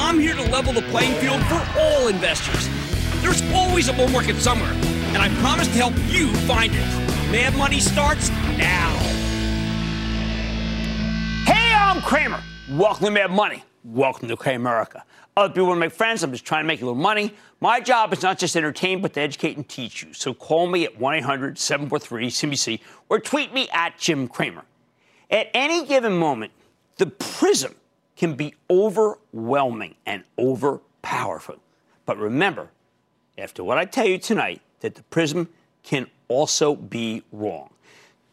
I'm here to level the playing field for all investors. There's always a bull market somewhere, and I promise to help you find it. Mad Money starts now. Hey, I'm Cramer. Welcome to Mad Money. Welcome to Cramerica. Other people want to make friends. I'm just trying to make a little money. My job is not just to entertain, but to educate and teach you. So call me at 1 800 743 CNBC or tweet me at Jim Cramer. At any given moment, the prism can be overwhelming and overpowerful. But remember, after what I tell you tonight, that the prism can also be wrong.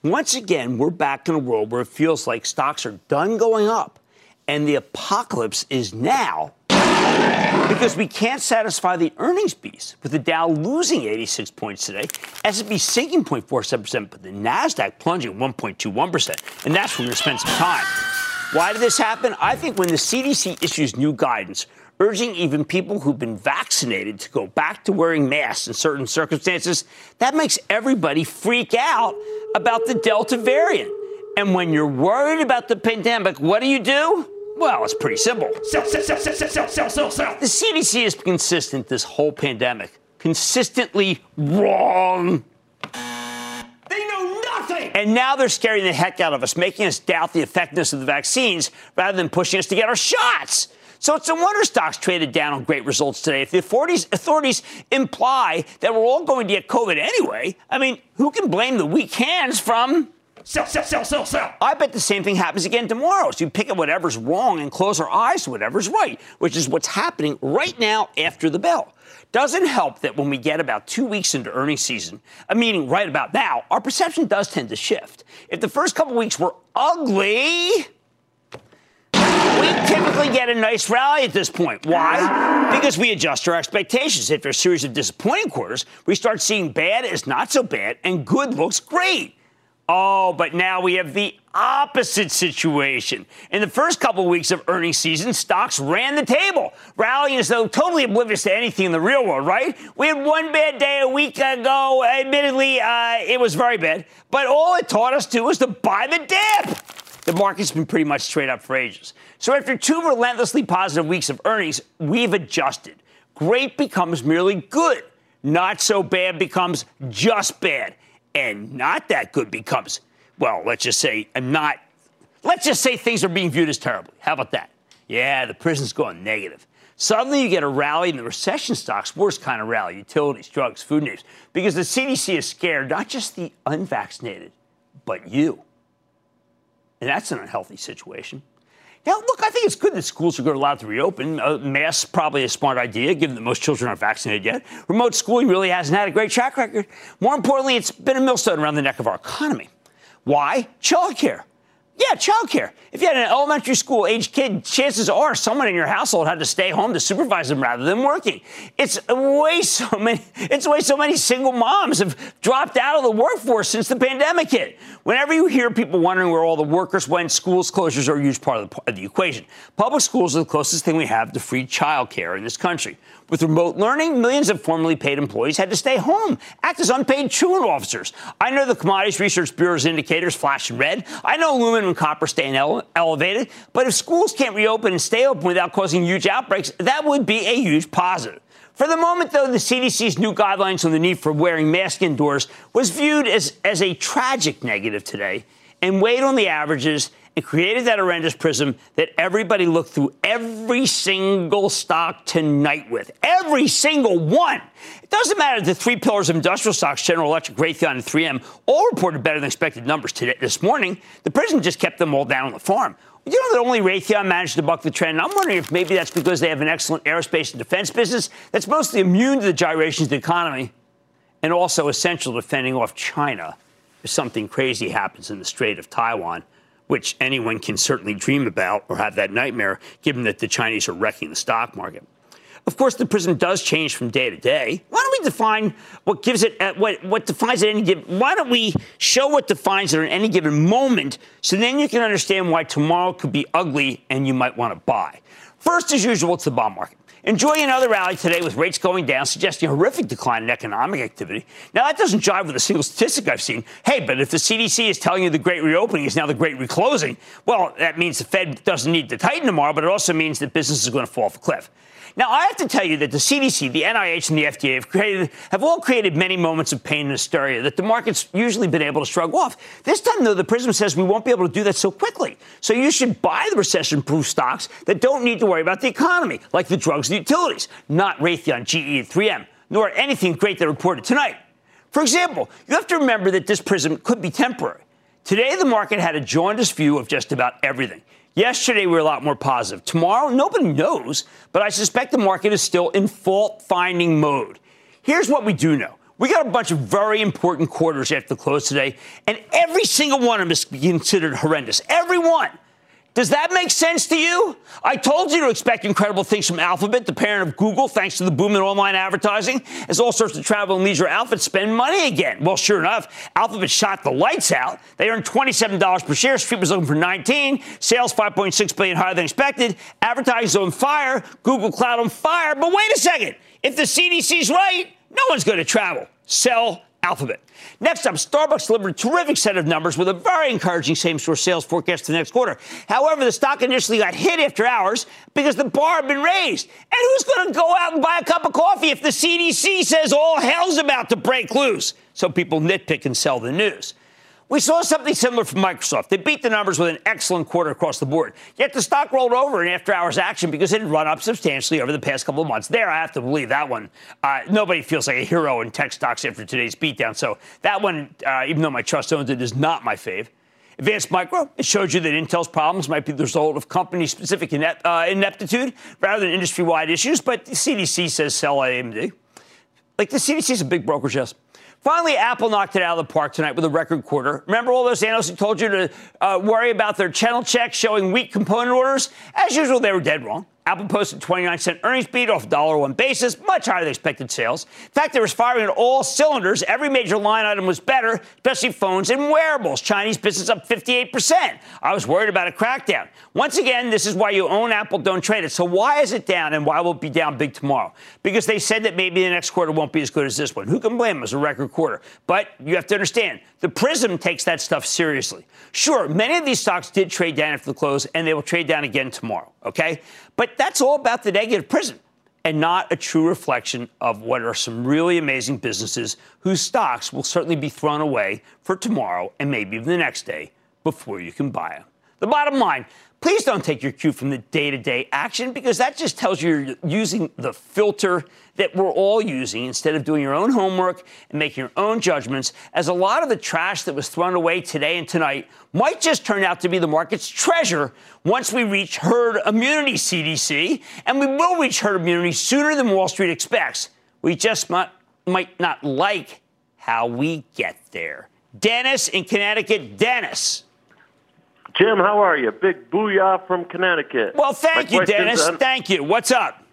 Once again, we're back in a world where it feels like stocks are done going up and the apocalypse is now because we can't satisfy the earnings beast with the Dow losing 86 points today, S&P sinking 0.47%, but the Nasdaq plunging 1.21%, and that's where we're going to spend some time. Why did this happen? I think when the CDC issues new guidance urging even people who've been vaccinated to go back to wearing masks in certain circumstances, that makes everybody freak out about the Delta variant. And when you're worried about the pandemic, what do you do? Well, it's pretty simple. Sell, sell, sell, sell, sell, sell, sell, sell. The CDC is consistent this whole pandemic. Consistently wrong. Nothing. And now they're scaring the heck out of us, making us doubt the effectiveness of the vaccines rather than pushing us to get our shots. So it's a wonder stocks traded down on great results today. If the authorities imply that we're all going to get COVID anyway, I mean, who can blame the weak hands from sell, sell, sell, sell, sell. I bet the same thing happens again tomorrow. So you pick up whatever's wrong and close our eyes to whatever's right, which is what's happening right now after the bell. Doesn't help that when we get about two weeks into earnings season, a meaning right about now, our perception does tend to shift. If the first couple weeks were ugly, we typically get a nice rally at this point. Why? Because we adjust our expectations. After a series of disappointing quarters, we start seeing bad as not so bad and good looks great. Oh, but now we have the opposite situation. In the first couple weeks of earnings season, stocks ran the table, rallying as though totally oblivious to anything in the real world, right? We had one bad day a week ago. Admittedly, uh, it was very bad, but all it taught us to was to buy the dip. The market's been pretty much straight up for ages. So after two relentlessly positive weeks of earnings, we've adjusted. Great becomes merely good. Not so bad becomes just bad and not that good becomes, well, let's just say, I'm not, let's just say things are being viewed as terribly. How about that? Yeah, the prism's going negative. Suddenly you get a rally in the recession stocks, worst kind of rally, utilities, drugs, food names, because the CDC is scared, not just the unvaccinated, but you. And that's an unhealthy situation. Now, look, I think it's good that schools are allowed to reopen. Uh, masks probably a smart idea, given that most children aren't vaccinated yet. Remote schooling really hasn't had a great track record. More importantly, it's been a millstone around the neck of our economy. Why? Childcare. Yeah, childcare. If you had an elementary school age kid, chances are someone in your household had to stay home to supervise them rather than working. It's way so many. It's way so many single moms have dropped out of the workforce since the pandemic hit. Whenever you hear people wondering where all the workers went, schools closures are a huge part of the, of the equation. Public schools are the closest thing we have to free childcare in this country. With remote learning, millions of formerly paid employees had to stay home, act as unpaid truant officers. I know the Commodities Research Bureau's indicators flash in red. I know aluminum and copper staying ele- elevated. But if schools can't reopen and stay open without causing huge outbreaks, that would be a huge positive. For the moment, though, the CDC's new guidelines on the need for wearing masks indoors was viewed as, as a tragic negative today and weighed on the averages and created that horrendous prism that everybody looked through every single stock tonight with. Every single one. It doesn't matter the three pillars of industrial stocks, General Electric, Raytheon, and 3M, all reported better than expected numbers today this morning. The prism just kept them all down on the farm. You know that only Raytheon managed to buck the trend. I'm wondering if maybe that's because they have an excellent aerospace and defense business that's mostly immune to the gyrations of the economy and also essential to fending off China if something crazy happens in the Strait of Taiwan, which anyone can certainly dream about or have that nightmare, given that the Chinese are wrecking the stock market. Of course, the prism does change from day to day. Why don't we define what gives it at what what defines at any given? Why don't we show what defines it at any given moment, so then you can understand why tomorrow could be ugly and you might want to buy. First, as usual, it's the bond market. Enjoying another rally today with rates going down, suggesting a horrific decline in economic activity. Now, that doesn't jive with a single statistic I've seen. Hey, but if the CDC is telling you the great reopening is now the great reclosing, well, that means the Fed doesn't need to tighten tomorrow, but it also means that business is going to fall off a cliff. Now, I have to tell you that the CDC, the NIH, and the FDA have created have all created many moments of pain and hysteria that the market's usually been able to shrug off. This time, though, the Prism says we won't be able to do that so quickly. So you should buy the recession-proof stocks that don't need to worry about the economy, like the drugs and utilities, not Raytheon, GE, and 3M, nor anything great they reported tonight. For example, you have to remember that this prism could be temporary. Today, the market had a jaundiced view of just about everything. Yesterday, we were a lot more positive. Tomorrow, nobody knows, but I suspect the market is still in fault finding mode. Here's what we do know. We got a bunch of very important quarters after the close today, and every single one of them is considered horrendous. Every one. Does that make sense to you? I told you to expect incredible things from Alphabet, the parent of Google, thanks to the boom in online advertising, as all sorts of travel and leisure outfits spend money again. Well, sure enough, Alphabet shot the lights out. They earned $27 per share. Street was looking for 19. Sales 5.6 billion higher than expected. Advertising on fire. Google Cloud on fire. But wait a second. If the CDC's right, no one's going to travel. Sell Alphabet. Next up, Starbucks delivered a terrific set of numbers with a very encouraging same store sales forecast for the next quarter. However, the stock initially got hit after hours because the bar had been raised. And who's going to go out and buy a cup of coffee if the CDC says all hell's about to break loose? So people nitpick and sell the news. We saw something similar from Microsoft. They beat the numbers with an excellent quarter across the board. Yet the stock rolled over in after hours action because it had run up substantially over the past couple of months. There, I have to believe that one. Uh, nobody feels like a hero in tech stocks after today's beatdown. So that one, uh, even though my trust owns it, is not my fave. Advanced Micro, it showed you that Intel's problems might be the result of company specific inept, uh, ineptitude rather than industry wide issues, but the CDC says sell AMD. Like the CDC is a big brokerage house. Finally, Apple knocked it out of the park tonight with a record quarter. Remember all those analysts who told you to uh, worry about their channel checks showing weak component orders? As usual, they were dead wrong. Apple posted 29 cent earnings beat off $1.01 basis, much higher than expected sales. In fact, they were firing at all cylinders. Every major line item was better, especially phones and wearables. Chinese business up 58%. I was worried about a crackdown. Once again, this is why you own Apple, don't trade it. So why is it down and why will it be down big tomorrow? Because they said that maybe the next quarter won't be as good as this one. Who can blame them? It was a record quarter. But you have to understand, the Prism takes that stuff seriously. Sure, many of these stocks did trade down after the close, and they will trade down again tomorrow, okay? But that's all about the negative Prism and not a true reflection of what are some really amazing businesses whose stocks will certainly be thrown away for tomorrow and maybe even the next day before you can buy them. The bottom line please don't take your cue from the day to day action because that just tells you you're using the filter that we're all using instead of doing your own homework and making your own judgments, as a lot of the trash that was thrown away today and tonight might just turn out to be the market's treasure once we reach herd immunity, CDC, and we will reach herd immunity sooner than Wall Street expects. We just might, might not like how we get there. Dennis in Connecticut. Dennis. Jim, how are you? Big booyah from Connecticut. Well, thank My you, Dennis. On, thank you. What's up?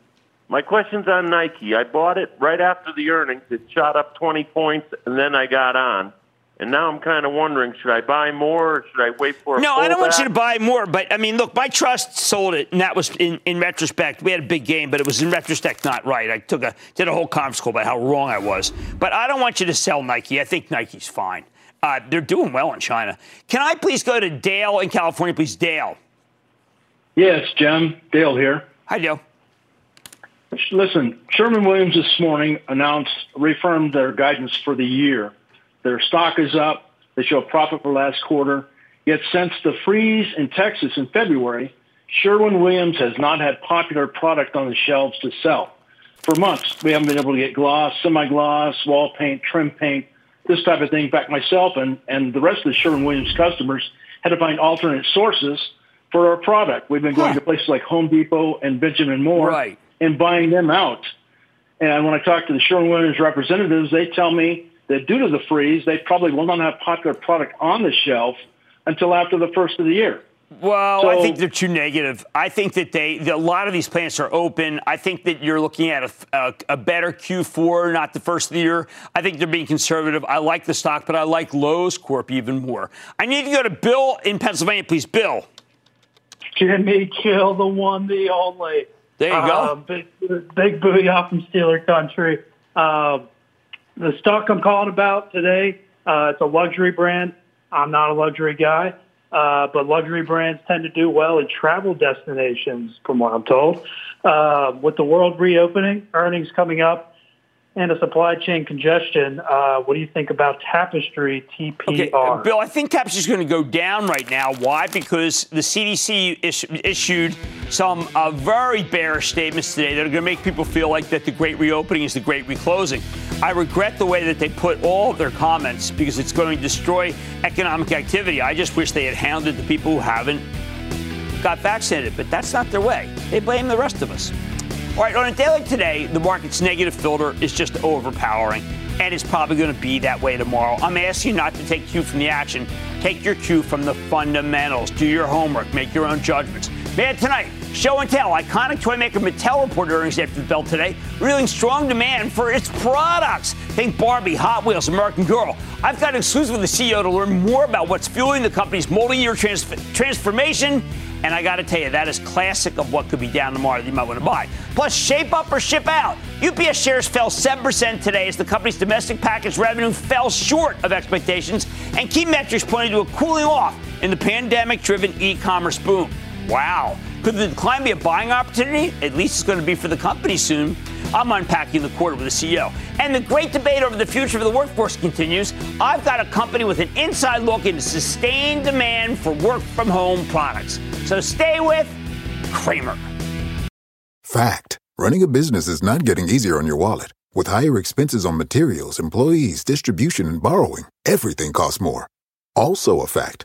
My question's on Nike. I bought it right after the earnings. It shot up 20 points, and then I got on. and now I'm kind of wondering: should I buy more, or should I wait for? no, I don't want you to buy more. But I mean, look, my trust sold it, and that was in, in retrospect. We had a big game, but it was in retrospect not right. I took a did a whole conference call about how wrong I was. But I don't want you to sell Nike. I think Nike's fine. Uh, they're doing well in China. Can I please go to Dale in California, please, Dale? Yes, Jim. Dale here. Hi, Dale. Listen, Sherwin Williams this morning announced, reaffirmed their guidance for the year. Their stock is up. They show a profit for last quarter. Yet since the freeze in Texas in February, Sherwin Williams has not had popular product on the shelves to sell. For months, we haven't been able to get gloss, semi-gloss, wall paint, trim paint, this type of thing. In fact, myself and, and the rest of the Sherwin Williams customers had to find alternate sources for our product. We've been going huh. to places like Home Depot and Benjamin Moore right. and buying them out. And when I talk to the Sherwin Williams representatives, they tell me that due to the freeze, they probably will not have popular product on the shelf until after the first of the year. Well, so, I think they're too negative. I think that they, a lot of these plants are open. I think that you're looking at a, a, a, better Q4, not the first of the year. I think they're being conservative. I like the stock, but I like Lowe's Corp even more. I need to go to Bill in Pennsylvania, please. Bill. Jimmy Chill, the one, the only. There you go. Uh, big, big booyah from Steeler country. Uh, the stock I'm calling about today, uh, it's a luxury brand. I'm not a luxury guy, uh, but luxury brands tend to do well in travel destinations, from what I'm told. Uh, with the world reopening, earnings coming up, and a supply chain congestion. Uh, what do you think about Tapestry TPR? Okay, Bill, I think Tapestry is going to go down right now. Why? Because the CDC is- issued some uh, very bearish statements today that are going to make people feel like that the great reopening is the great reclosing. I regret the way that they put all of their comments because it's going to destroy economic activity. I just wish they had hounded the people who haven't got vaccinated, but that's not their way. They blame the rest of us. All right, on a day like today, the market's negative filter is just overpowering, and it's probably going to be that way tomorrow. I'm asking you not to take cue from the action. Take your cue from the fundamentals. Do your homework. Make your own judgments. Man, tonight, show and tell. Iconic toy maker Mattel reported earnings after the bell today, revealing strong demand for its products. Think Barbie, Hot Wheels, American Girl. I've got an exclusive with the CEO to learn more about what's fueling the company's multi-year trans- transformation and I got to tell you, that is classic of what could be down tomorrow that you might want to buy. Plus, shape up or ship out. UPS shares fell 7% today as the company's domestic package revenue fell short of expectations, and key metrics pointed to a cooling off in the pandemic driven e commerce boom. Wow. Could the decline be a buying opportunity? At least it's going to be for the company soon. I'm unpacking the quarter with the CEO. And the great debate over the future of the workforce continues. I've got a company with an inside look into sustained demand for work from home products. So stay with Cramer. Fact running a business is not getting easier on your wallet. With higher expenses on materials, employees, distribution, and borrowing, everything costs more. Also, a fact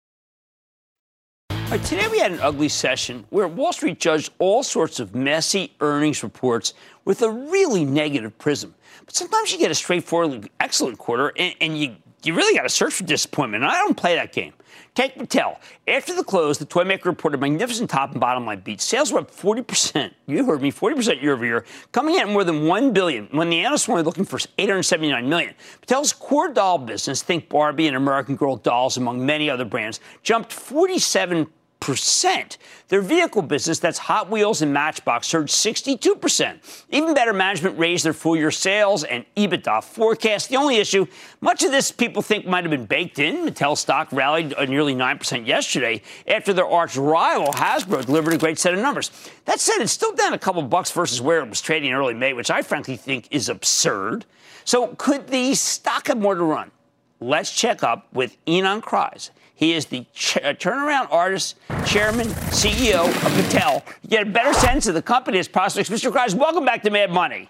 Right, today we had an ugly session where Wall Street judged all sorts of messy earnings reports with a really negative prism. But sometimes you get a straightforward, excellent quarter, and, and you you really got to search for disappointment. And I don't play that game. Take Mattel. After the close, the toy maker reported magnificent top and bottom line beats. Sales were up 40%. You heard me, 40% year over year, coming in at more than 1 billion when the analysts were only looking for 879 million. Mattel's core doll business, think Barbie and American Girl dolls among many other brands, jumped 47 percent. Their vehicle business, that's Hot Wheels and Matchbox, surged 62%. Even better, management raised their full year sales and EBITDA forecast. The only issue, much of this people think might have been baked in. Mattel stock rallied nearly 9% yesterday after their arch rival Hasbro delivered a great set of numbers. That said, it's still down a couple bucks versus where it was trading in early May, which I frankly think is absurd. So could the stock have more to run? Let's check up with Ynon Kreiz. He is the ch- uh, turnaround artist, chairman, CEO of Mattel. You get a better sense of the company's prospects. Mr. Kreiz, welcome back to Mad Money.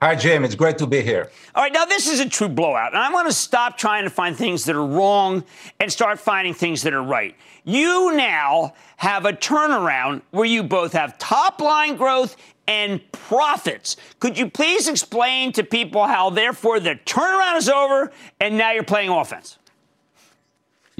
Hi, Jim. It's great to be here. All right, now this is a true blowout, and I want to stop trying to find things that are wrong and start finding things that are right. You now have a turnaround where you both have top line growth and profits. Could you please explain to people how, therefore, the turnaround is over and now you're playing offense?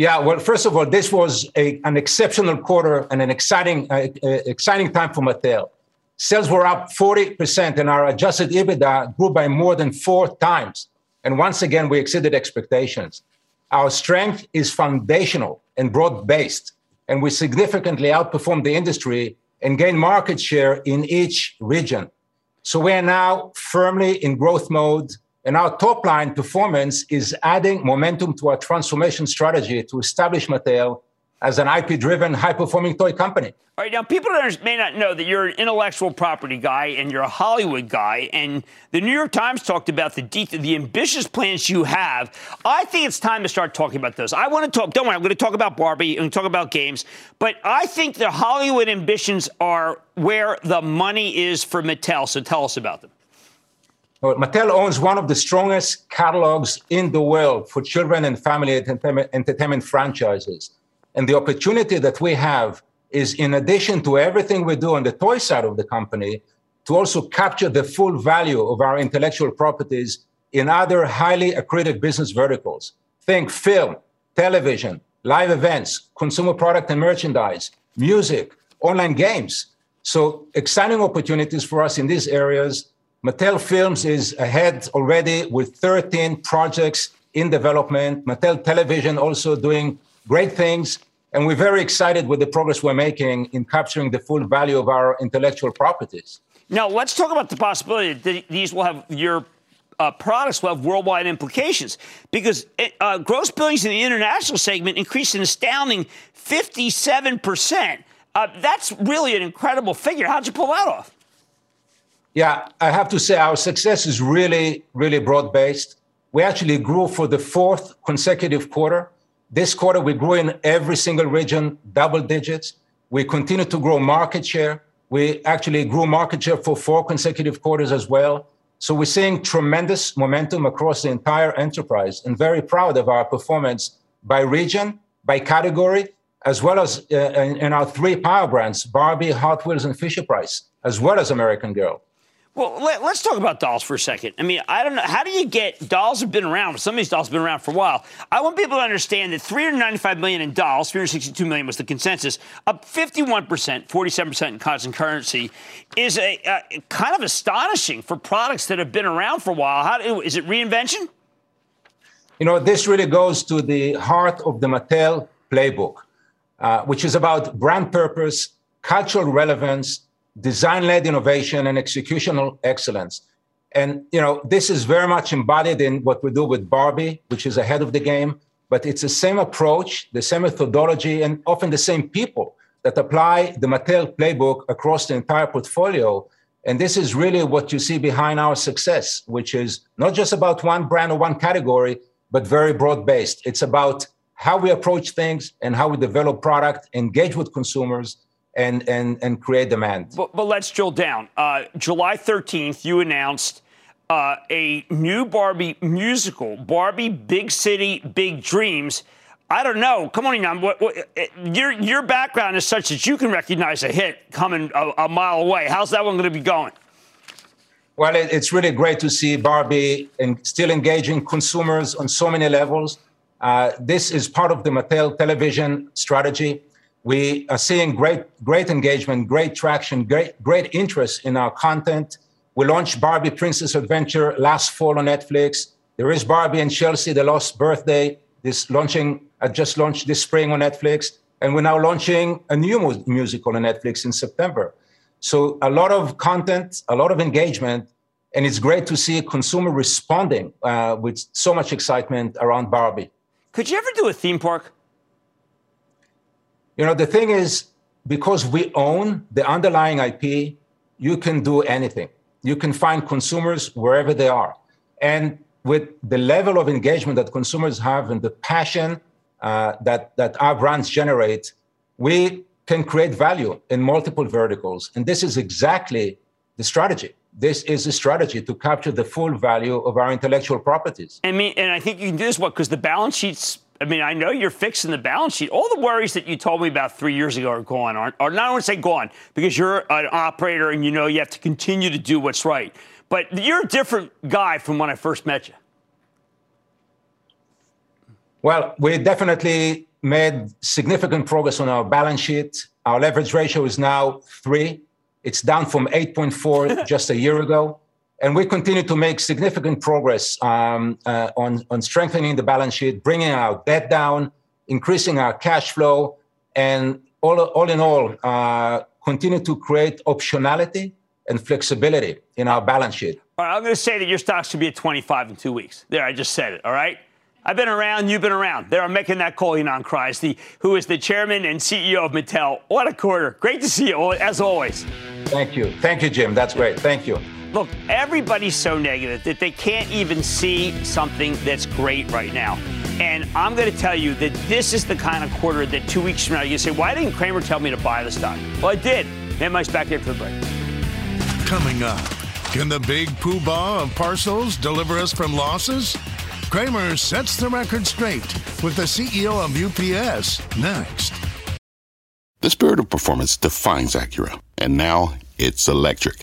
Yeah, well, first of all, this was a, an exceptional quarter and an exciting, uh, uh, exciting time for Mattel. Sales were up 40%, and our adjusted EBITDA grew by more than four times. And once again, we exceeded expectations. Our strength is foundational and broad based, and we significantly outperformed the industry and gained market share in each region. So we are now firmly in growth mode and our top line performance is adding momentum to our transformation strategy to establish Mattel as an IP driven, high performing toy company. All right, now people may not know that you're an intellectual property guy and you're a Hollywood guy. And the New York Times talked about the, de- the ambitious plans you have. I think it's time to start talking about those. I want to talk, don't worry, I'm going to talk about Barbie and talk about games. But I think the Hollywood ambitions are where the money is for Mattel. So tell us about them. Mattel owns one of the strongest catalogs in the world for children and family entertainment, franchises. And the opportunity that we have is, in addition to everything we do on the toy side of the company, to also capture the full value of our intellectual properties in other highly accretive business verticals. Think film, television, live events, consumer product and merchandise, music, online games. So exciting opportunities for us in these areas Mattel Films is ahead already with 13 projects in development. Mattel Television also doing great things. And we're very excited with the progress we're making in capturing the full value of our intellectual properties. Now, let's talk about the possibility that these will have your uh, products will have worldwide implications because it, uh, gross billings in the international segment increased an astounding 57%. Uh, that's really an incredible figure. How'd you pull that off? Yeah, I have to say our success is really, really broad based. We actually grew for the fourth consecutive quarter. This quarter, we grew in every single region, double digits. We continue to grow market share. We actually grew market share for four consecutive quarters as well. So we're seeing tremendous momentum across the entire enterprise and very proud of our performance by region, by category, as well as uh, in, in our three power brands, Barbie, Hot Wheels, and Fisher Price, as well as American Girl. Well, let, us talk about dolls for a second. I mean, I don't know. How do you get dolls have been around? Some of these dolls have been around for a while. I want people to understand that 395 million in dolls, 362 million was the consensus, up 51%, 47% in constant currency, is a, kind of astonishing for products that have been around for a while. How is it reinvention? You know, this really goes to the heart of the Mattel playbook, uh, which is about brand purpose, cultural relevance, design-led innovation and executional excellence. And you know, this is very much embodied in what we do with Barbie, which is ahead of the game. But it's the same approach, the same methodology, and often the same people that apply the Mattel playbook across the entire portfolio. And this is really what you see behind our success, which is not just about one brand or one category, but very broad based. It's about how we approach things and how we develop product, engage with consumers, and and and create demand. But, but let's drill down. Uh, July 13th, you announced uh, a new Barbie musical, Barbie Big City Big Dreams. I don't know. Come on, Ynon. What, what, eh, your your background is such that you can recognize a hit coming a, a mile away. How's that one going to be going? Well, it, it's really great to see Barbie and still engaging consumers on so many levels. Uh, this is part of the Mattel television strategy. We are seeing great, great engagement, great traction, great, great interest in our content. We launched Barbie Princess Adventure last fall on Netflix. There is Barbie and Chelsea, The Lost Birthday, this launching, uh, just launched this spring on Netflix. And we're now launching a new mu- musical on Netflix in September. So a lot of content, a lot of engagement, and it's great to see a consumer responding uh, with so much excitement around Barbie. Could you ever do a theme park? You know, the thing is, because we own the underlying IP, you can do anything. You can find consumers wherever they are. And with the level of engagement that consumers have and the passion uh, that, that our brands generate, we can create value in multiple verticals. And this is exactly the strategy. This is a strategy to capture the full value of our intellectual properties. I mean, and I think you can do this what because the balance sheets. I mean, I know you're fixing the balance sheet. All the worries that you told me about three years ago are gone, aren't? Or not to say gone because you're an operator and you know you have to continue to do what's right. But you're a different guy from when I first met you. Well, we definitely made significant progress on our balance sheet. Our leverage ratio is now three. It's down from 8.4 just a year ago. And we continue to make significant progress um, uh, on, on strengthening the balance sheet, bringing our debt down, increasing our cash flow, and all, all in all, uh, continue to create optionality and flexibility in our balance sheet. All right, I'm going to say that your stock should be at 25 in two weeks. There, I just said it. All right. I've been around, you've been around. There, I'm making that call, Kreiz, the, who is the chairman and CEO of Mattel. What a quarter. Great to see you, as always. Thank you. Thank you, Jim. That's great. Thank you. Look, everybody's so negative that they can't even see something that's great right now. And I'm going to tell you that this is the kind of quarter that two weeks from now you say, why didn't Cramer tell me to buy the stock? Well, I did. And Mike's back here for the break. Coming up, can the big poobah of parcels deliver us from losses? Cramer sets the record straight with the CEO of UPS next. The spirit of performance defines Acura, and now it's electric.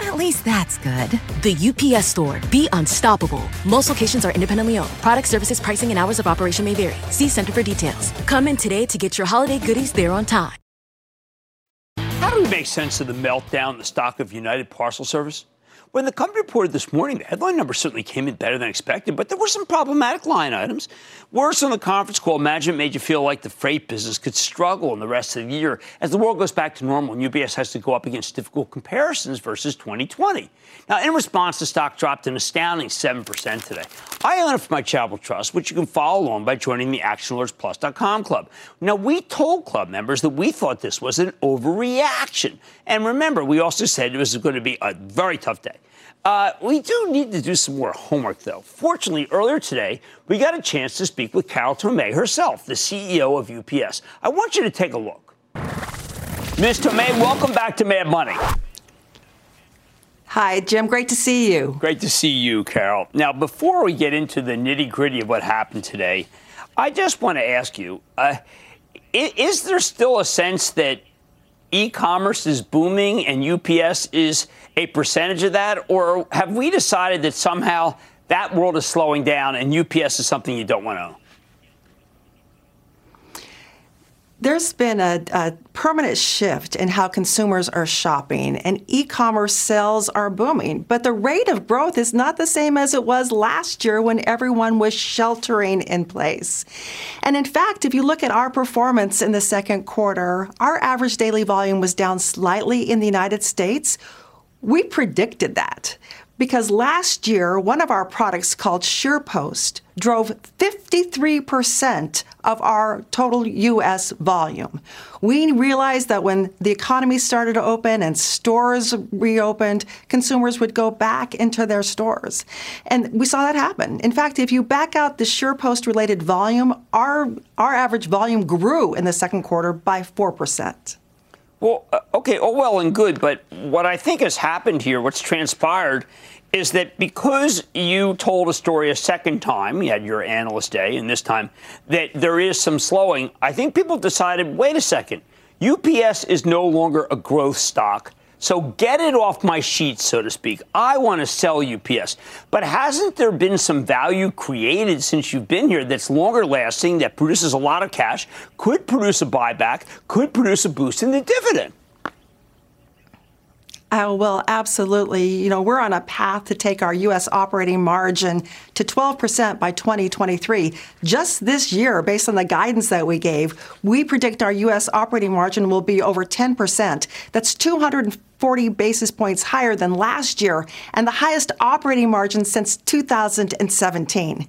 At least that's good. The UPS store. Be unstoppable. Most locations are independently owned. Product services, pricing, and hours of operation may vary. See Center for details. Come in today to get your holiday goodies there on time. How do we make sense of the meltdown in the stock of United Parcel Service? When the company reported this morning, the headline number certainly came in better than expected, but there were some problematic line items. Worse on the conference call, management made you feel like the freight business could struggle in the rest of the year as the world goes back to normal and UPS has to go up against difficult comparisons versus 2020. Now, in response, the stock dropped an astounding 7% today. I own it for my charitable trust, which you can follow along by joining the ActionAlertsPlus.com club. Now, we told club members that we thought this was an overreaction. And remember, we also said it was going to be a very tough day. Uh, we do need to do some more homework, though. Fortunately, earlier today, we got a chance to speak with Carol Tomé herself, the CEO of UPS. I want you to take a look. Ms. Tomé, welcome back to Mad Money. Hi, Jim. Great to see you. Great to see you, Carol. Now, before we get into the nitty gritty of what happened today, I just want to ask you uh, is there still a sense that e commerce is booming and UPS is a percentage of that? Or have we decided that somehow that world is slowing down and UPS is something you don't want to own? There's been a, a, permanent shift in how consumers are shopping, and e commerce sales are booming. But the rate of growth is not the same as it was last year when everyone was sheltering in place. And in fact, if you look at our performance in the second quarter, our average daily volume was down slightly in the United States. We predicted that because last year, one of our products called SurePost drove 53% of our total U.S. volume. We realized that when the economy started to open and stores reopened, consumers would go back into their stores. And we saw that happen. In fact, if you back out the SurePost related volume, our, our average volume grew in the second quarter by 4%. Well, uh, okay, oh, well and good. But what I think has happened here, what's transpired, is that because you told a story a second time, you had your analyst day, and this time that there is some slowing, I think people decided wait a second, UPS is no longer a growth stock. So get it off my sheet, so to speak. I want to sell UPS. But hasn't there been some value created since you've been here that's longer lasting, that produces a lot of cash, could produce a buyback, could produce a boost in the dividend? Oh, well, absolutely. You know, we're on a path to take our U.S. operating margin to 12% by 2023. Just this year, based on the guidance that we gave, we predict our U.S. operating margin will be over 10%. That's 200 40 basis points higher than last year and the highest operating margin since 2017.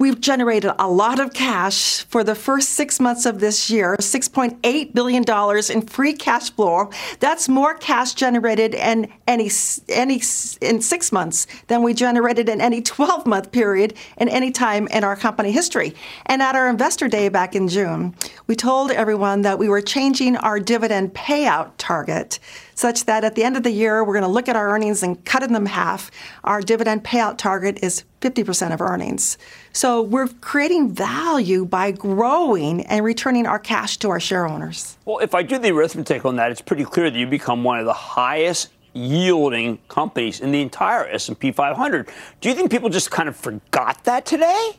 We've generated a lot of cash for the first six months of this year $6.8 billion in free cash flow. That's more cash generated in any, any, in six months than we generated in any 12 month period in any time in our company history. And at our investor day back in June, we told everyone that we were changing our dividend payout target such that at the end of the year, we're going to look at our earnings and cut them in half. Our dividend payout target is 50% of earnings. So we're creating value by growing and returning our cash to our share owners. Well, if I do the arithmetic on that, it's pretty clear that you become one of the highest yielding companies in the entire S&P 500. Do you think people just kind of forgot that today?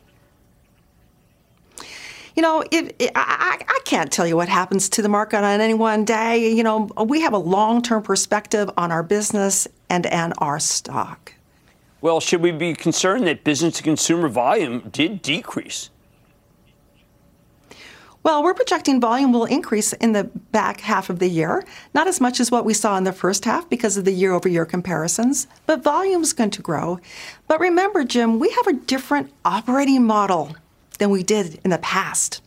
You know, it, it, I, I can't tell you what happens to the market on any one day. You know, we have a long term perspective on our business and, and our stock. Well, should we be concerned that business to consumer volume did decrease? Well, we're projecting volume will increase in the back half of the year, not as much as what we saw in the first half because of the year over year comparisons, but volume is going to grow. But remember, Jim, we have a different operating model than we did in the past.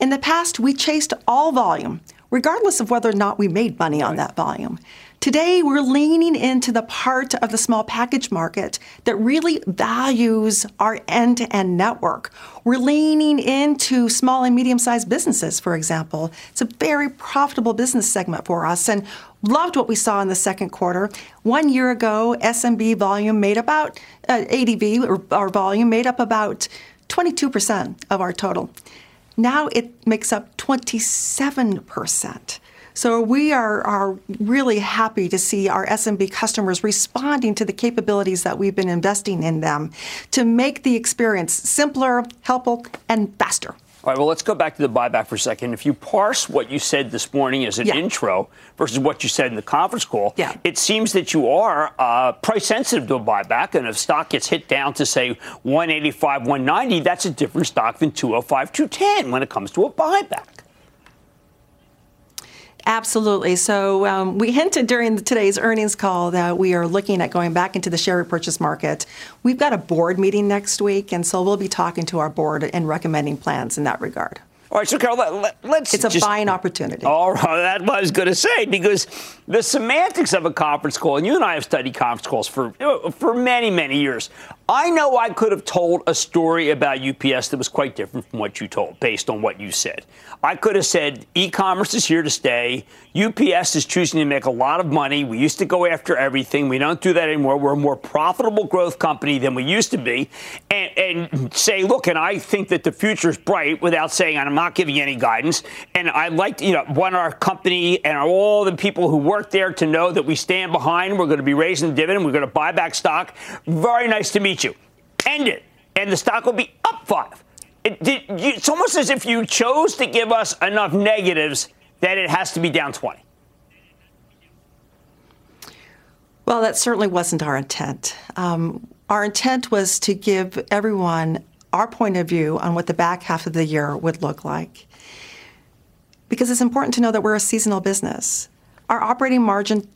In the past, we chased all volume, regardless of whether or not we made money on that volume. Today, we're leaning into the part of the small package market that really values our end to end network. We're leaning into small and medium sized businesses, for example. It's a very profitable business segment for us and loved what we saw in the second quarter. One year ago, SMB volume made about, uh, ADV or, or volume made up about 22% of our total. Now it makes up 27%. So we are, are really happy to see our SMB customers responding to the capabilities that we've been investing in them to make the experience simpler, helpful, and faster. All right, well, let's go back to the buyback for a second. If you parse what you said this morning as an yeah. intro versus what you said in the conference call, yeah. it seems that you are uh, price sensitive to a buyback. And if stock gets hit down to, say, 185, 190, that's a different stock than 205, 210 when it comes to a buyback. Absolutely. So um, we hinted during today's earnings call that we are looking at going back into the share repurchase market. We've got a board meeting next week, and so we'll be talking to our board and recommending plans in that regard. All right, so Carol, let, us It's a just, buying opportunity. All right, that's what I was going to say because the semantics of a conference call, and you and I have studied conference calls for for many many years, I know I could have told a story about UPS that was quite different from what you told, based on what you said. I could have said e commerce is here to stay. UPS is choosing to make a lot of money. We used to go after everything. We don't do that anymore. We're a more profitable growth company than we used to be. And, and say, look, and I think that the future is bright without saying I'm not giving any guidance. And I'd like to, you know, want our company and all the people who work there to know that we stand behind. We're going to be raising the dividend. We're going to buy back stock. Very nice to meet you. End it. And the stock will be up five. It, you, it's almost as if you chose to give us enough negatives that it has to be down 20. Well, that certainly wasn't our intent. Um, our intent was to give everyone our point of view on what the back half of the year would look like. Because it's important to know that we're a seasonal business. Our operating margin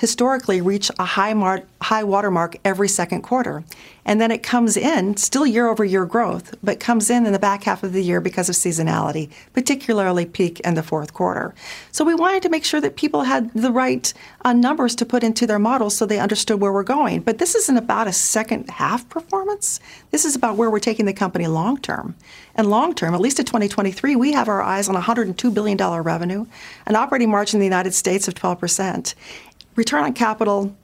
historically reach a high, mar- high watermark every second quarter. And then it comes in, still year over year growth, but comes in in the back half of the year because of seasonality, particularly peak in the fourth quarter. So we wanted to make sure that people had the right uh, numbers to put into their models so they understood where we're going. But this isn't about a second half performance. This is about where we're taking the company long term. And long term, at least to 2023, we have our eyes on $102 billion revenue, an operating margin in the United States of 12% return on capital,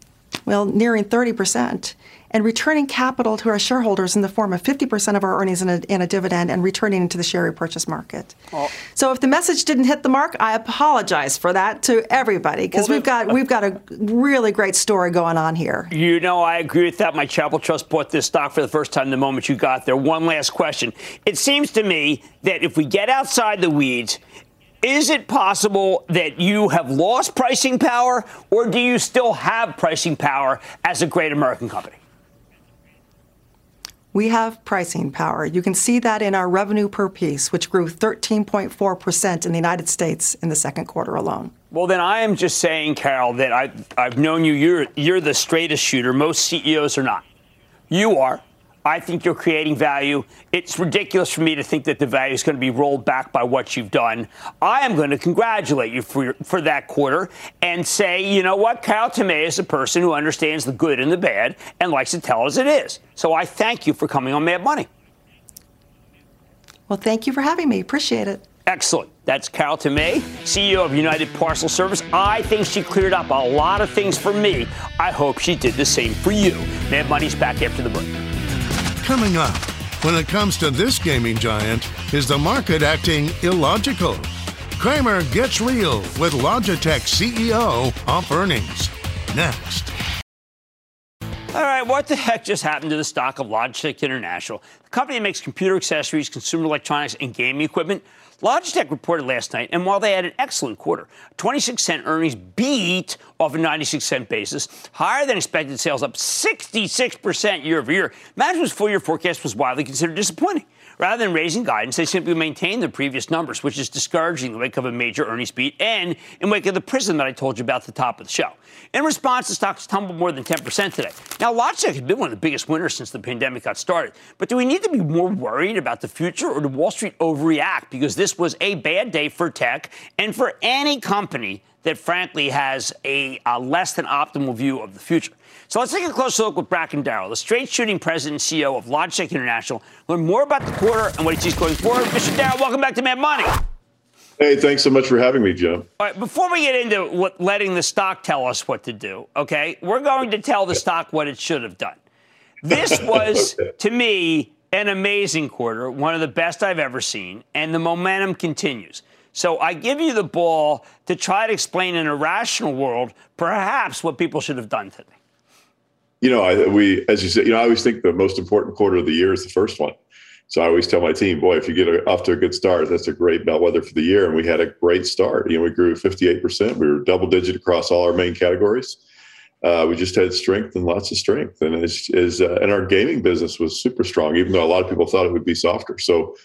well, nearing 30%, and returning capital to our shareholders in the form of 50% of our earnings in a, in a dividend and returning into the share repurchase market. Well, so if the message didn't hit the mark, I apologize for that to everybody because well, we've got uh, we've got a really great story going on here. You know, I agree with that. My Chapel Trust bought this stock for the first time the moment you got there. One last question. It seems to me that if we get outside the weeds is it possible that you have lost pricing power, or do you still have pricing power as a great American company? We have pricing power. You can see that in our revenue per piece, which grew 13.4% in the United States in the second quarter alone. Well, then I am just saying, Carol, that I, I've known you. You're, you're the straightest shooter. Most CEOs are not. You are. I think you're creating value. It's ridiculous for me to think that the value is going to be rolled back by what you've done. I am going to congratulate you for, for that quarter and say, you know what? Carol Tomé is a person who understands the good and the bad and likes to tell us it is. So I thank you for coming on Mad Money. Well, thank you for having me. Appreciate it. Excellent. That's Carol Tomé, CEO of United Parcel Service. I think she cleared up a lot of things for me. I hope she did the same for you. Mad Money's back after the break. Coming up, when it comes to this gaming giant, is the market acting illogical? Cramer gets real with Logitech CEO off earnings. Next. All right, what the heck just happened to the stock of Logitech International? The company that makes computer accessories, consumer electronics, and gaming equipment. Logitech reported last night, and while they had an excellent quarter, 26 cent earnings beat off a 96 cent basis, higher than expected sales up 66% year over year. Management's full year forecast was widely considered disappointing. Rather than raising guidance, they simply maintained the previous numbers, which is discouraging in the wake of a major earnings beat and in wake of the prism that I told you about at the top of the show. In response, the stocks tumbled more than 10% today. Now, Logitech has been one of the biggest winners since the pandemic got started. But do we need to be more worried about the future or did Wall Street overreact? Because this was a bad day for tech and for any company that frankly has a, a less than optimal view of the future. So let's take a closer look with Bracken Darrell, the straight shooting president and CEO of Logitech International. Learn more about the quarter and what he sees going forward. Mr. Darrell, welcome back to Mad Money. Hey, thanks so much for having me, Jim. All right, before we get into what letting the stock tell us what to do, okay, we're going to tell the stock what it should have done. This was, okay. to me, an amazing quarter, one of the best I've ever seen, and the momentum continues. So I give you the ball to try to explain in a rational world, perhaps what people should have done today. You know, I, we, as you said, you know, I always think the most important quarter of the year is the first one. So I always tell my team, boy, if you get a, off to a good start, that's a great bellwether for the year. And we had a great start. You know, we grew 58%. We were double digit across all our main categories. Uh, we just had strength and lots of strength. And as, uh, and our gaming business was super strong, even though a lot of people thought it would be softer. So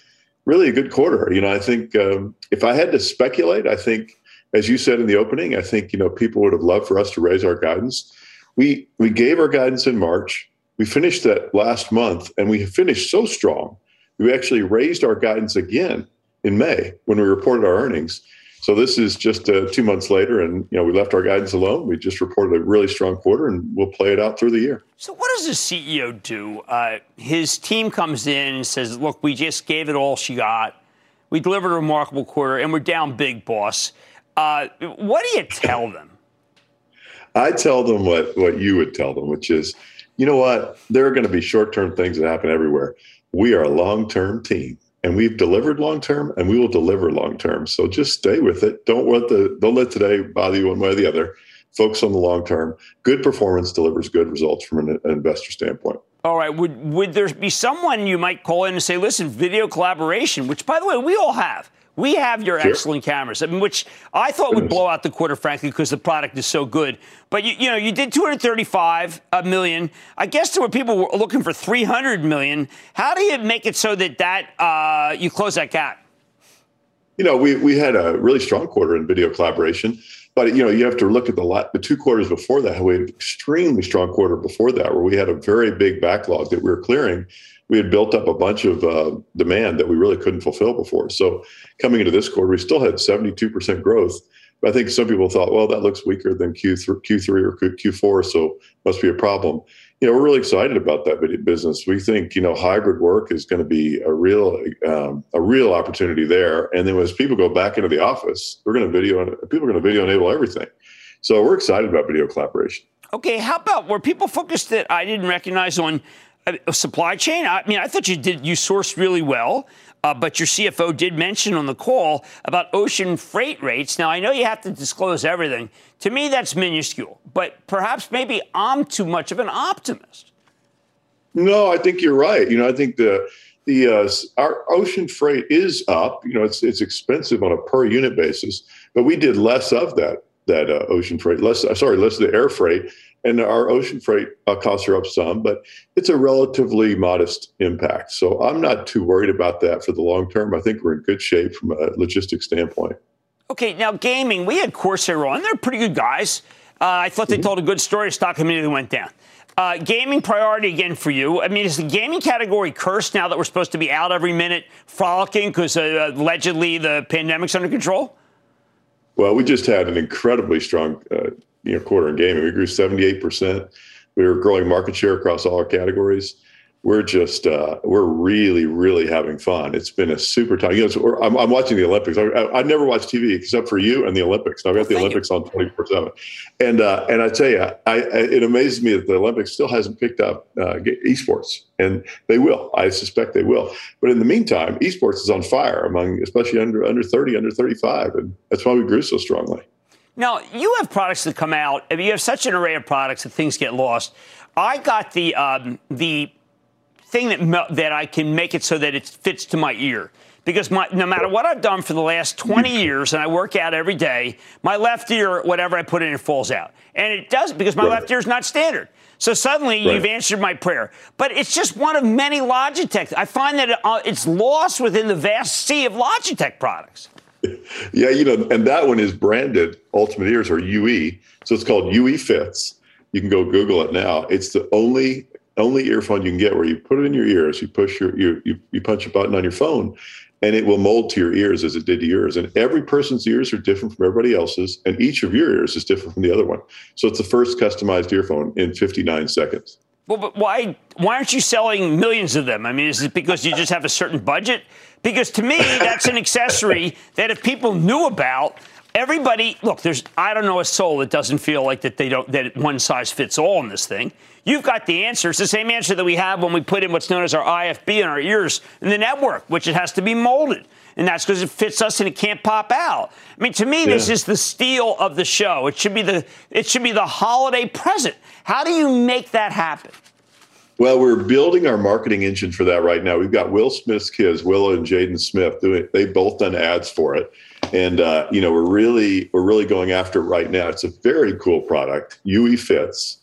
really a good quarter. You know, I think um, if I had to speculate, I think, as you said in the opening, I think, you know, people would have loved for us to raise our guidance. We, we gave our guidance in March. We finished that last month and we finished so strong we actually raised our guidance again in May when we reported our earnings. So this is just uh, two months later, and you know we left our guidance alone. We just reported a really strong quarter, and we'll play it out through the year. So what does the CEO do? Uh, his team comes in and says, "Look, we just gave it all she got. We delivered a remarkable quarter, and we're down big, boss." Uh, what do you tell them? I tell them what what you would tell them, which is, you know what? There are going to be short term things that happen everywhere. We are a long term team and we've delivered long term and we will deliver long term so just stay with it. Don't let the don't let today bother you one way or the other. Focus on the long term good performance delivers good results from an, investor standpoint. All right. Would would there be someone you might call in and say listen video collaboration which by the way we all have we have your sure. excellent cameras, which I thought would blow out the quarter, frankly, because the product is so good. But you, you know, you did 235 million. I guess there were people were looking for 300 million. How do you make it so that that uh, you close that gap? You know, we we had a really strong quarter in video collaboration. But you know, you have to look at the the two quarters before that. We had an extremely strong quarter before that, where we had a very big backlog that we were clearing we had built up a bunch of uh, demand that we really couldn't fulfill before. So coming into this quarter, we still had 72% growth. But I think some people thought, well, that looks weaker than Q3, Q3 or Q4, so must be a problem. You know, we're really excited about that business. We think you know hybrid work is going to be a real um, a real opportunity there. And then as people go back into the office, we're going to video people are going to video enable everything. So we're excited about video collaboration. Okay, how about were people focused that I didn't recognize on a supply chain. I mean, I thought you did you sourced really well, uh, but your CFO did mention on the call about ocean freight rates. Now, I know you have to disclose everything. To me, that's minuscule, but perhaps maybe I'm too much of an optimist. No, I think you're right. You know, I think the the uh, our ocean freight is up. You know, it's it's expensive on a per unit basis, but we did less of that that uh, ocean freight, less sorry, less of the air freight and our ocean freight uh, costs are up some, but it's a relatively modest impact. So I'm not too worried about that for the long term. I think we're in good shape from a logistics standpoint. Okay, now gaming, we had Corsair on. They're pretty good guys. Uh, I thought they mm-hmm. told a good story. Stock immediately went down. Uh, gaming priority again for you. I mean, is the gaming category cursed now that we're supposed to be out every minute frolicking because uh, allegedly the pandemic's under control? Well, we just had an incredibly strong uh, you know quarter in gaming. We grew 78 percent. We were growing market share across all our categories. We're just uh, we're really really having fun. It's been a super time. You know, I'm, I'm, watching the Olympics. I, I, I, never watch TV except for you and the Olympics. I've got the Olympics you. on 24 seven, and uh, and I tell you, I, it amazes me that the Olympics still hasn't picked up uh, esports, and they will. I suspect they will. But in the meantime, esports is on fire among especially under under 30, under 35, and that's why we grew so strongly. Now, you have products that come out. I mean, you have such an array of products that things get lost. I got the um, the thing that that I can make it so that it fits to my ear. Because my, no matter what I've done for the last 20 years, and I work out every day, my left ear, whatever I put in, it falls out. And it does because my right. left ear is not standard. So suddenly right. you've answered my prayer. But it's just one of many Logitech. I find that it, uh, it's lost within the vast sea of Logitech products yeah, you know, and that one is branded Ultimate Ears or UE. So it's called UE Fits. You can go Google it now. It's the only only earphone you can get where you put it in your ears, you push your you you, you punch a button on your phone, and it will mold to your ears as it did to yours. And every person's ears are different from everybody else's, and each of your ears is different from the other one. So it's the first customized earphone in 59 seconds. Well, but why why aren't you selling millions of them? I mean, is it because you just have a certain budget? Because to me, that's an accessory that if people knew about, everybody look. There's I don't know a soul that doesn't feel like that they don't that one size fits all in this thing. You've got the answer. It's the same answer that we have when we put in what's known as our IFB in our ears in the network, which it has to be molded. And that's because it fits us and it can't pop out. I mean, to me, yeah. this is the steal of the show. It should be the it should be the holiday present. How do you make that happen? Well, we're building our marketing engine for that right now. We've got Will Smith's kids, Willow and Jaden Smith, doing. They've both done ads for it, and uh, you know we're really we're really going after it right now. It's a very cool product. UE fits,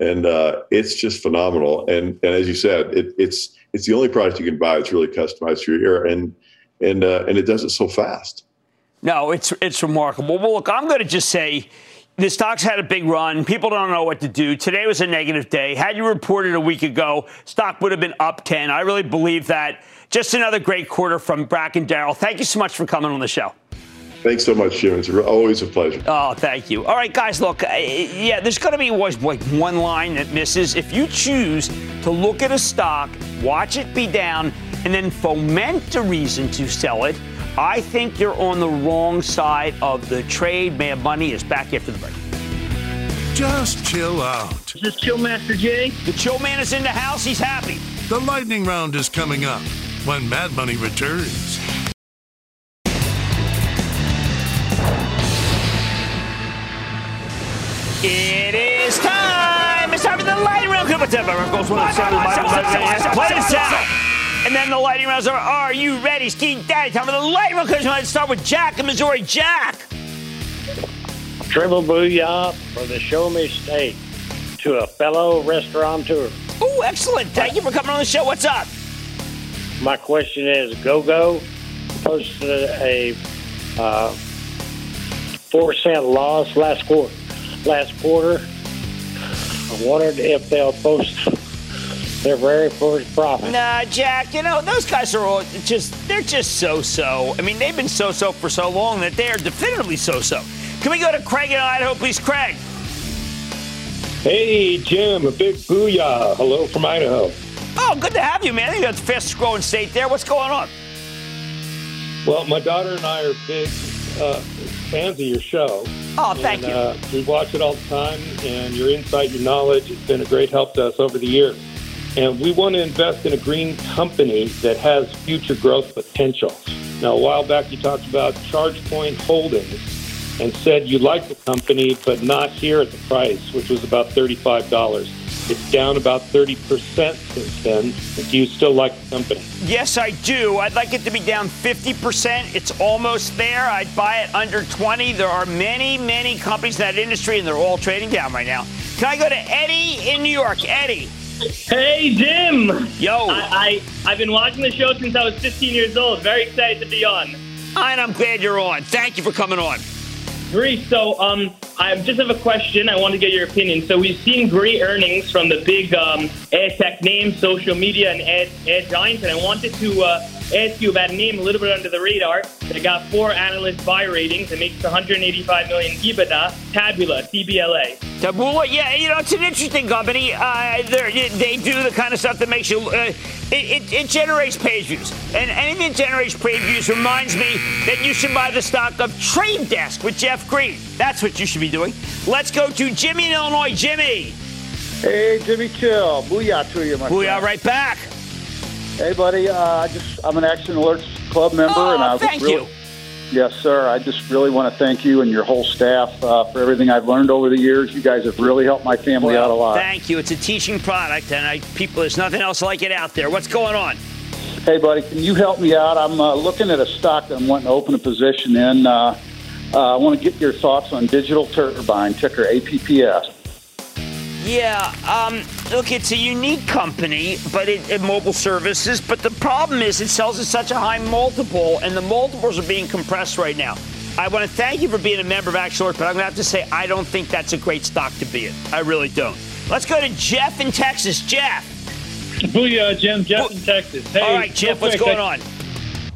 and uh, it's just phenomenal. And and as you said, it, it's it's the only product you can buy that's really customized for your ear, and and uh, and it does it so fast. No, it's it's remarkable. Well, look, I'm going to just say the stocks had a big run. People don't know what to do. Today was a negative day. Had you reported a week ago, stock would have been up 10. I really believe that. Just another great quarter from Bracken Darrell. Thank you so much for coming on the show. Thanks so much, Jim. It's always a pleasure. Oh, thank you. All right, guys, look, yeah, there's going to be always like one line that misses. If you choose to look at a stock, watch it be down, and then foment a reason to sell it, I think you're on the wrong side of the trade. Mad Money is back after the break. Just chill out. Is this Chill Master Jay? The Chill Man is in the house. He's happy. The lightning round is coming up when Mad Money returns. It is time. It's time for the lightning round. Come on, goes one Play the sound. And then the lightning rounds are, are you ready? Ski Daddy, time for the lightning round. Let's start with Jack in Missouri. Jack. Triple booyah for the show me steak to a fellow restaurateur. Oh, excellent. Thank you for coming on the show. What's up? My question is Gogo posted a uh, four cent loss last quarter. Last quarter, I wondered if they'll post their very first profit. Nah, Jack. You know those guys are all just they're just so-so. I mean, they've been so-so for so long that they are definitively so-so. Can we go to Craig in Idaho, please, Craig? Hey, Jim, a big booyah. Hello from Idaho. Oh, good to have you, man. I think that's the fastest growing state there. What's going on? Well, my daughter and I are big uh, fans of your show. Oh, thank and, you. Uh, we watch it all the time, and your insight, your knowledge has been a great help to us over the years. And we want to invest in a green company that has future growth potential. Now, a while back, you talked about ChargePoint Holdings and said you like the company, but not here at the price, which was about $35. It's down about 30% since then. Do you still like the company? Yes, I do. I'd like it to be down 50%. It's almost there. I'd buy it under 20. There are many, many companies in that industry, and they're all trading down right now. Can I go to Eddie in New York? Eddie. Hey, Jim. Yo. I, I, have been watching the show since I was 15 years old. Very excited to be on. And I'm glad you're on. Thank you for coming on. Great. So, um, I just have a question. I want to get your opinion. So, we've seen great earnings from the big um, ad tech names, social media, and ad, ad giants. And I wanted to uh, ask you about a name a little bit under the radar that got four analyst buy ratings and makes 185 million EBITDA. Taboola, TBLA. Taboola, yeah, you know it's an interesting company. Uh, they do the kind of stuff that makes you. Uh, it, it, it, generates page views, and anything that generates page views reminds me that you should buy the stock of Trade Desk with Jeff Green. That's what you should be doing. Let's go to Jimmy in Illinois. Jimmy. Hey, Jimmy Chill. Booyah to you, my Booyah friend. right back. Hey, buddy. Uh, I just I'm an Action Alerts Club member, oh, and I thank really, you. Yes, sir. I just really want to thank you and your whole staff uh, for everything I've learned over the years. You guys have really helped my family well, out a lot. Thank you. It's a teaching product, and I, people, there's nothing else like it out there. What's going on? Hey, buddy, can you help me out? I'm uh, looking at a stock that I'm wanting to open a position in. Uh, I want to get your thoughts on Digital Turbine, ticker APPS. Yeah, um, look, it's a unique company, but it, it, mobile services. But the problem is, it sells at such a high multiple, and the multiples are being compressed right now. I want to thank you for being a member of Action but I'm going to have to say I don't think that's a great stock to be in. I really don't. Let's go to Jeff in Texas. Jeff. Booyah, Jim. Jeff in Texas. Hey, All right, Jeff, what's going on?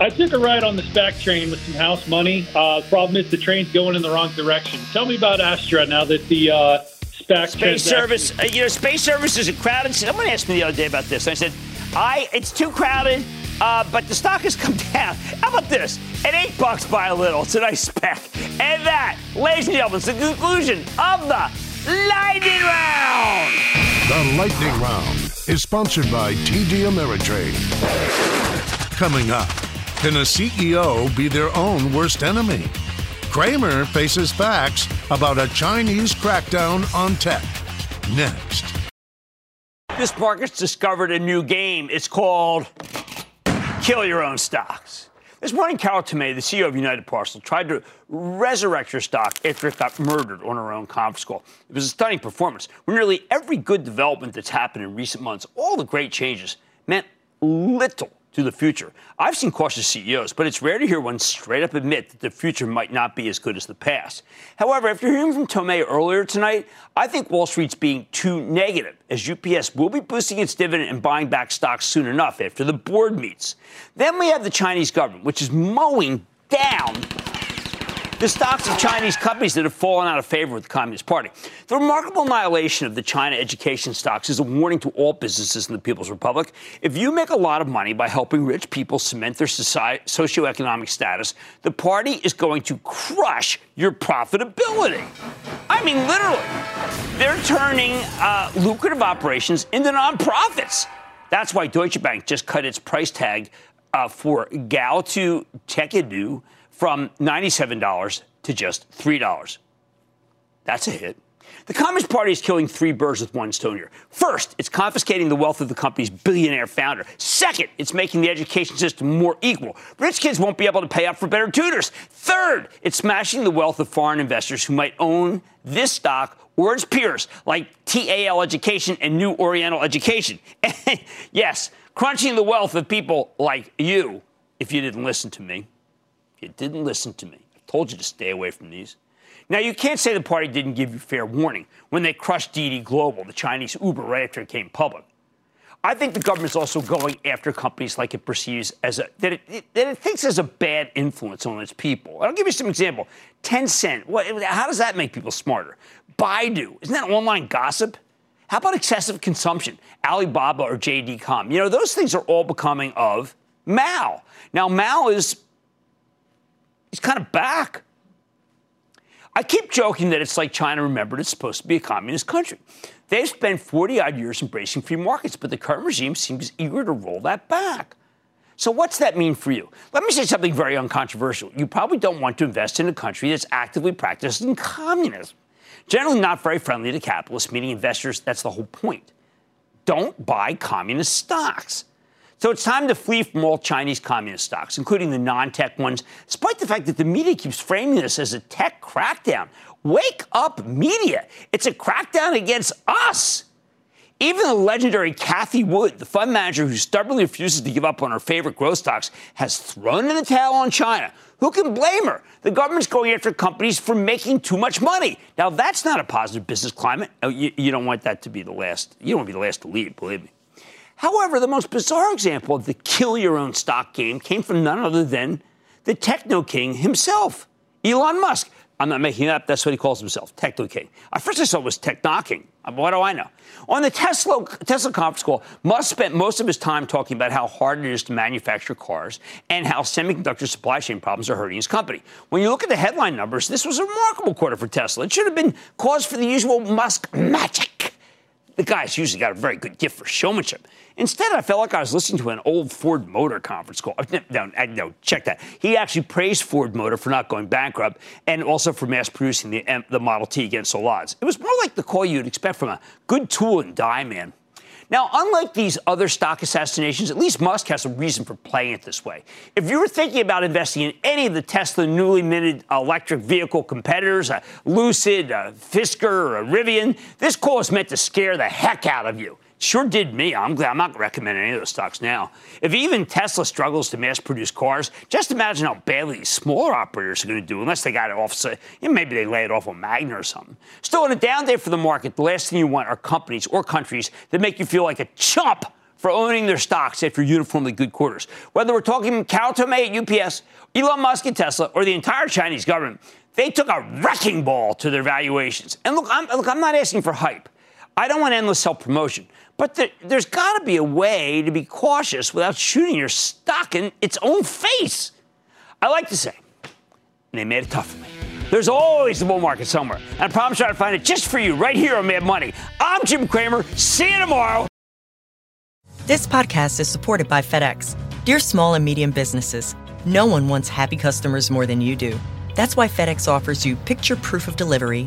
I took a ride on the SPAC train with some house money. Uh, problem is the train's going in the wrong direction. Tell me about Astra now that the uh, SPAC space service. Uh, you know, space service is a crowded. Someone asked me the other day about this. I said, I it's too crowded. Uh, but the stock has come down. How about this? At eight bucks by a little. It's a nice spec. And that, ladies and gentlemen, is the conclusion of the Lightning Round. The Lightning Round is sponsored by TD Ameritrade. Coming up, can a CEO be their own worst enemy? Cramer faces facts about a Chinese crackdown on tech. Next. This market's discovered a new game. It's called Kill Your Own Stocks. This morning, Carol Tomé, the CEO of United Parcel, tried to resurrect her stock after it got murdered on her own conference call. It was a stunning performance where nearly every good development that's happened in recent months, all the great changes, meant little to the future. I've seen cautious CEOs, but it's rare to hear one straight up admit that the future might not be as good as the past. However, after hearing from Tomé earlier tonight, I think Wall Street's being too negative, as UPS will be boosting its dividend and buying back stocks soon enough after the board meets. Then we have the Chinese government, which is mowing down the stocks of Chinese companies that have fallen out of favor with the Communist Party. The remarkable annihilation of the China education stocks is a warning to all businesses in the People's Republic. If you make a lot of money by helping rich people cement their society, socioeconomic status, the party is going to crush your profitability. I mean, literally. They're turning uh, lucrative operations into nonprofits. That's why Deutsche Bank just cut its price tag uh, for Gaotu Techedu from $97 to just $3. That's a hit. The Communist Party is killing three birds with one stone here. First, it's confiscating the wealth of the company's billionaire founder. Second, it's making the education system more equal. Rich kids won't be able to pay up for better tutors. Third, it's smashing the wealth of foreign investors who might own this stock or its peers, like TAL Education and New Oriental Education. yes, crunching the wealth of people like you if you didn't listen to me. You didn't listen to me. I told you to stay away from these. Now, you can't say the party didn't give you fair warning when they crushed DiDi Global, the Chinese Uber, right after it came public. I think the government's also going after companies like it perceives as a that it, that it thinks has a bad influence on its people. I'll give you some example. Tencent. What, how does that make people smarter? Baidu. Isn't that online gossip? How about excessive consumption? Alibaba or JD.com. You know, those things are all becoming of Mao. Now, Mao is he's kind of back. I keep joking that it's like China remembered it's supposed to be a communist country. They've spent 40 odd years embracing free markets, but the current regime seems eager to roll that back. So, what's that mean for you? Let me say something very uncontroversial. You probably don't want to invest in a country that's actively practicing communism. Generally, not very friendly to capitalists, meaning investors, that's the whole point. Don't buy communist stocks. So it's time to flee from all Chinese communist stocks, including the non tech ones, despite the fact that the media keeps framing this as a tech crackdown. Wake up, media. It's a crackdown against us. Even the legendary Cathie Wood, the fund manager who stubbornly refuses to give up on her favorite growth stocks, has thrown in the towel on China. Who can blame her? The government's going after companies for making too much money. Now, that's not a positive business climate. Oh, you, you don't want that to be the last. You don't want to be the last to leave, believe me. However, the most bizarre example of the kill your own stock game came from none other than the techno king himself, Elon Musk. I'm not making that up. That's what he calls himself, Techno King. At first, I thought it was Tech Knocking. Uh, what do I know? On the Tesla, Tesla conference call, Musk spent most of his time talking about how hard it is to manufacture cars and how semiconductor supply chain problems are hurting his company. When you look at the headline numbers, this was a remarkable quarter for Tesla. It should have been cause for the usual Musk magic. The guy's usually got a very good gift for showmanship. Instead, I felt like I was listening to an old Ford Motor conference call. No, no, check that. He actually praised Ford Motor for not going bankrupt and also for mass producing the, the Model T against all odds. It was more like the call you'd expect from a good tool and die man. Now, unlike these other stock assassinations, at least Musk has a reason for playing it this way. If you were thinking about investing in any of the Tesla newly minted electric vehicle competitors, a Lucid, a Fisker, or Rivian, this call is meant to scare the heck out of you. Sure did me. I'm glad I'm not recommending any of those stocks now. If even Tesla struggles to mass produce cars, just imagine how badly these smaller operators are going to do unless they got it off, you know, maybe they lay it off on Magna or something. Still, in a down day for the market, the last thing you want are companies or countries that make you feel like a chump for owning their stocks after uniformly good quarters. Whether we're talking Carol Tomé at UPS, Elon Musk at Tesla, or the entire Chinese government, they took a wrecking ball to their valuations. And look, I'm, look, I'm not asking for hype. I don't want endless self promotion. But there, has got to be a way to be cautious without shooting your stock in its own face. I like to say, and they made it tough for me. There's always a bull market somewhere. And I promise you I'll find it just for you right here on Mad Money. I'm Jim Cramer. See you tomorrow. This podcast is supported by FedEx. Dear small and medium businesses, no one wants happy customers more than you do. That's why FedEx offers you picture proof of delivery,